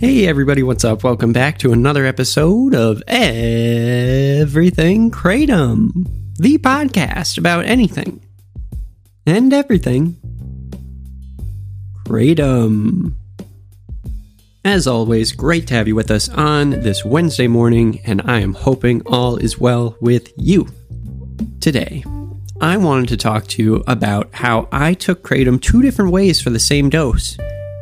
Hey everybody, what's up? Welcome back to another episode of Everything Kratom, the podcast about anything and everything Kratom. As always, great to have you with us on this Wednesday morning, and I am hoping all is well with you. Today, I wanted to talk to you about how I took Kratom two different ways for the same dose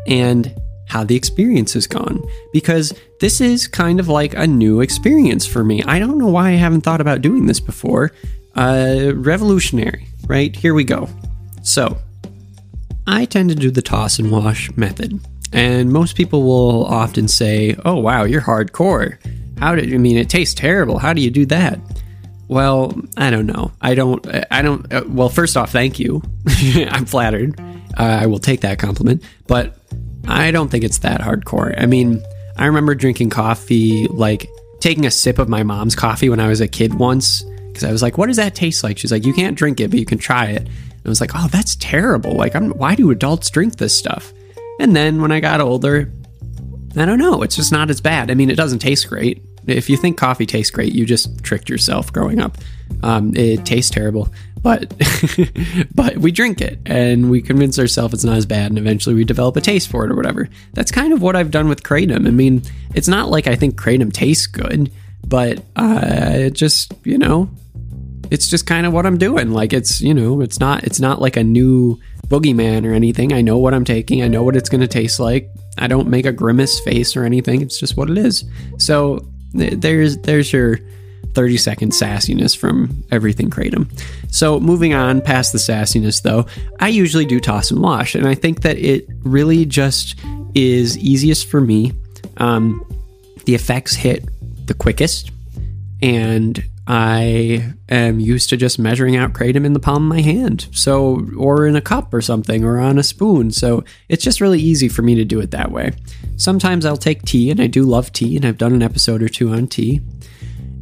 and how the experience has gone because this is kind of like a new experience for me. I don't know why I haven't thought about doing this before. Uh, revolutionary, right? Here we go. So, I tend to do the toss and wash method, and most people will often say, "Oh wow, you're hardcore. How did I mean it tastes terrible? How do you do that?" Well, I don't know. I don't. I don't. Uh, well, first off, thank you. I'm flattered. Uh, I will take that compliment, but I don't think it's that hardcore. I mean, I remember drinking coffee, like taking a sip of my mom's coffee when I was a kid once, because I was like, "What does that taste like?" She's like, "You can't drink it, but you can try it." And I was like, "Oh, that's terrible! Like, I'm, why do adults drink this stuff?" And then when I got older, I don't know. It's just not as bad. I mean, it doesn't taste great. If you think coffee tastes great, you just tricked yourself growing up. Um, it tastes terrible, but but we drink it and we convince ourselves it's not as bad, and eventually we develop a taste for it or whatever. That's kind of what I've done with kratom. I mean, it's not like I think kratom tastes good, but uh, it just you know, it's just kind of what I'm doing. Like it's you know, it's not it's not like a new boogeyman or anything. I know what I'm taking. I know what it's going to taste like. I don't make a grimace face or anything. It's just what it is. So there's there's your 30 second sassiness from everything kratom. So moving on past the sassiness though, I usually do toss and wash, and I think that it really just is easiest for me. Um, the effects hit the quickest, and I am used to just measuring out kratom in the palm of my hand. So, or in a cup or something, or on a spoon. So, it's just really easy for me to do it that way. Sometimes I'll take tea, and I do love tea, and I've done an episode or two on tea.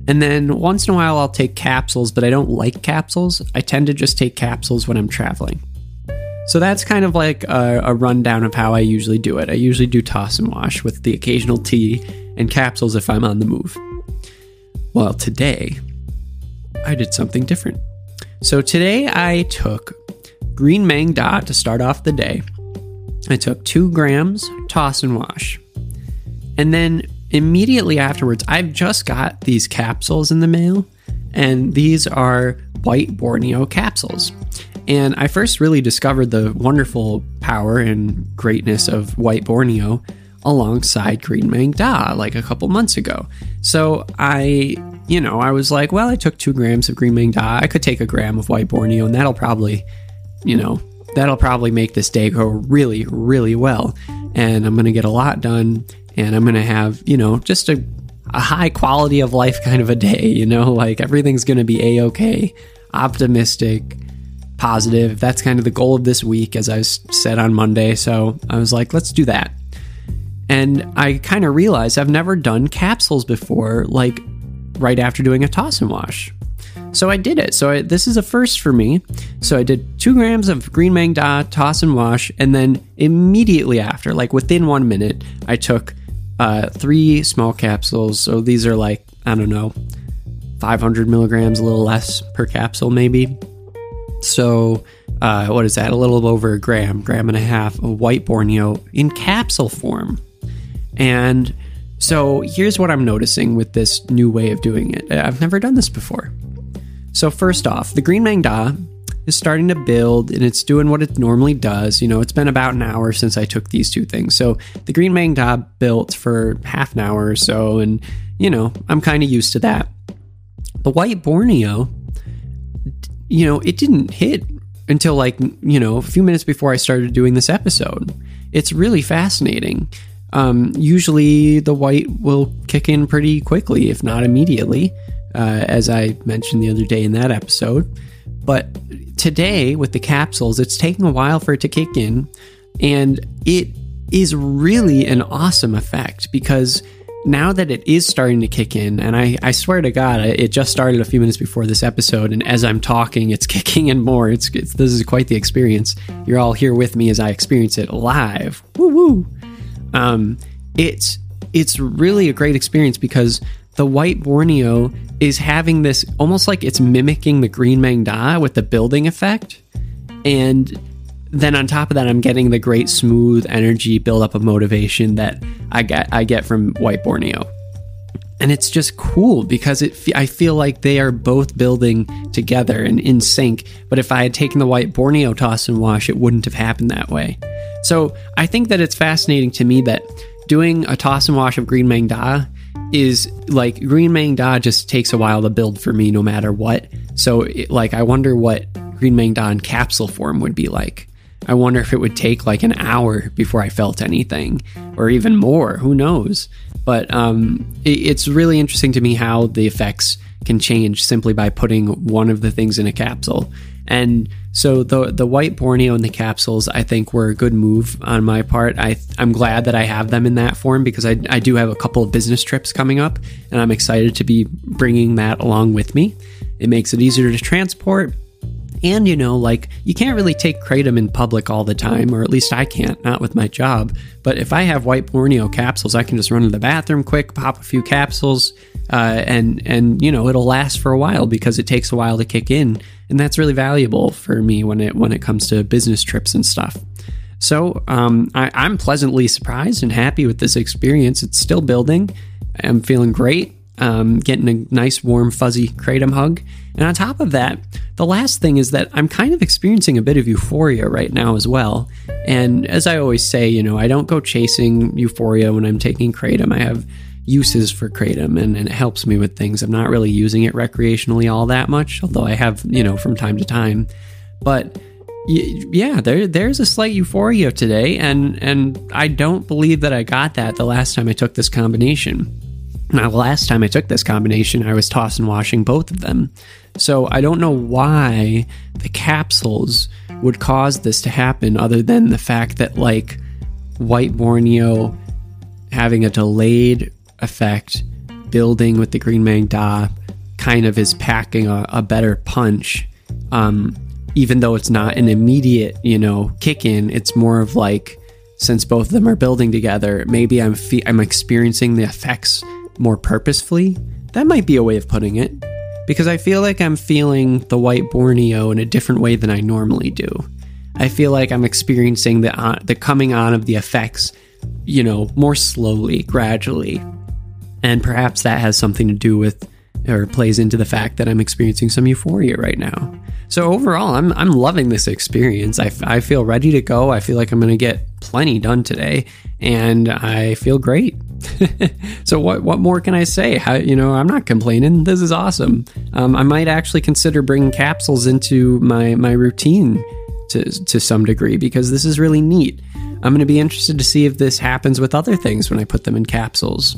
And then once in a while, I'll take capsules, but I don't like capsules. I tend to just take capsules when I'm traveling. So that's kind of like a, a rundown of how I usually do it. I usually do toss and wash with the occasional tea and capsules if I'm on the move. Well, today, I did something different. So today I took green Maeng Da to start off the day. I took two grams, toss and wash. And then immediately afterwards, I've just got these capsules in the mail, and these are white Borneo capsules. And I first really discovered the wonderful power and greatness of white Borneo alongside Green Maeng Da like a couple months ago. So I, you know, I was like, well, I took two grams of Green Maeng Da. I could take a gram of white Borneo, and that'll probably, you know, that'll probably make this day go really, really well. And I'm going to get a lot done, and I'm going to have, you know, just a, a high quality of life kind of a day, you know, like everything's going to be a okay, optimistic, positive. That's kind of the goal of this week, as I said on Monday. So I was like, let's do that. And I kind of realized I've never done capsules before, like right after doing a toss and wash. So I did it. So I, this is a first for me. So I did two grams of green maeng da, toss and wash, and then immediately after, like within one minute, I took uh, three small capsules. So these are like, I don't know, 500 milligrams, a little less per capsule, maybe. So, uh, what is that? A little over a gram, gram and a half of white Borneo in capsule form. And so, here's what I'm noticing with this new way of doing it. I've never done this before. So, first off, the green Maeng Da is starting to build and it's doing what it normally does. You know, it's been about an hour since I took these two things. So, the green Maeng Da built for half an hour or so, and you know, I'm kind of used to that. The white Borneo, you know, it didn't hit until like, you know, a few minutes before I started doing this episode. It's really fascinating. Um, usually the white will kick in pretty quickly, if not immediately, uh, as I mentioned the other day in that episode. But today with the capsules, it's taking a while for it to kick in, and it is really an awesome effect because now that it is starting to kick in, and I, I swear to God, it just started a few minutes before this episode, and as I'm talking, it's kicking in more. It's, it's this is quite the experience. You're all here with me as I experience it live. Woo woo! Um, it's it's really a great experience because the white Borneo is having this almost like it's mimicking the green Maeng Da with the building effect, and then on top of that, I'm getting the great smooth energy build up of motivation that I get I get from White Borneo. And it's just cool because it I feel like they are both building together and in sync. But if I had taken the White Borneo toss and wash, it wouldn't have happened that way. So I think that it's fascinating to me that doing a toss and wash of Green Maeng Da is like Green Maeng Da just takes a while to build for me no matter what. So it, like I wonder what Green Maeng Da in capsule form would be like. I wonder if it would take like an hour before I felt anything, or even more. Who knows? But um, it, it's really interesting to me how the effects can change simply by putting one of the things in a capsule. And so the the white Borneo and the capsules, I think, were a good move on my part. I I'm glad that I have them in that form because I I do have a couple of business trips coming up, and I'm excited to be bringing that along with me. It makes it easier to transport and, you know, like you can't really take Kratom in public all the time, or at least I can't, not with my job. But if I have white Borneo capsules, I can just run to the bathroom quick, pop a few capsules, uh, and, and, you know, it'll last for a while because it takes a while to kick in. And that's really valuable for me when it, when it comes to business trips and stuff. So um, I, I'm pleasantly surprised and happy with this experience. It's still building. I'm feeling great um, getting a nice, warm, fuzzy kratom hug. And on top of that, the last thing is that I'm kind of experiencing a bit of euphoria right now as well. And as I always say, you know, I don't go chasing euphoria when I'm taking kratom. I have uses for kratom and, and it helps me with things. I'm not really using it recreationally all that much, although I have, you know, from time to time. But yeah, there there's a slight euphoria today, and and I don't believe that I got that the last time I took this combination. Now, last time I took this combination, I was tossing washing both of them. So I don't know why the capsules would cause this to happen, other than the fact that, like, White Borneo having a delayed effect, building with the Green Maeng Da, kind of is packing a, a better punch. Um, even though it's not an immediate, you know, kick in, it's more of like, since both of them are building together, maybe I'm fe- I'm experiencing the effects more purposefully. That might be a way of putting it. Because I feel like I'm feeling the white Borneo in a different way than I normally do. I feel like I'm experiencing the uh, the coming on of the effects, you know, more slowly, gradually. And perhaps that has something to do with or plays into the fact that I'm experiencing some euphoria right now. So overall, I'm I'm loving this experience. I, I feel ready to go. I feel like I'm going to get plenty done today, and I feel great. so what what more can I say? How, you know, I'm not complaining. This is awesome. Um, I might actually consider bringing capsules into my my routine to to some degree because this is really neat. I'm going to be interested to see if this happens with other things when I put them in capsules.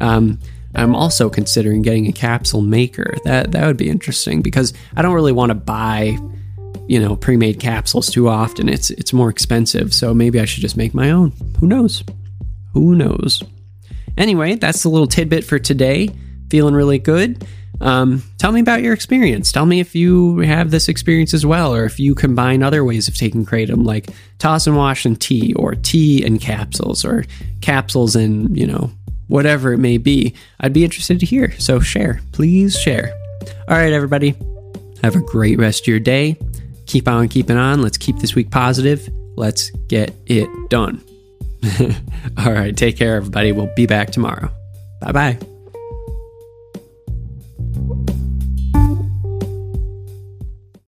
Um, I'm also considering getting a capsule maker. That that would be interesting because I don't really want to buy, you know, pre-made capsules too often. It's it's more expensive. So maybe I should just make my own. Who knows? Who knows? Anyway, that's the little tidbit for today. Feeling really good. Um, tell me about your experience. Tell me if you have this experience as well, or if you combine other ways of taking kratom, like toss and wash and tea, or tea and capsules, or capsules and you know whatever it may be. I'd be interested to hear. So share, please share. All right, everybody. Have a great rest of your day. Keep on keeping on. Let's keep this week positive. Let's get it done. All right. Take care, everybody. We'll be back tomorrow. Bye bye.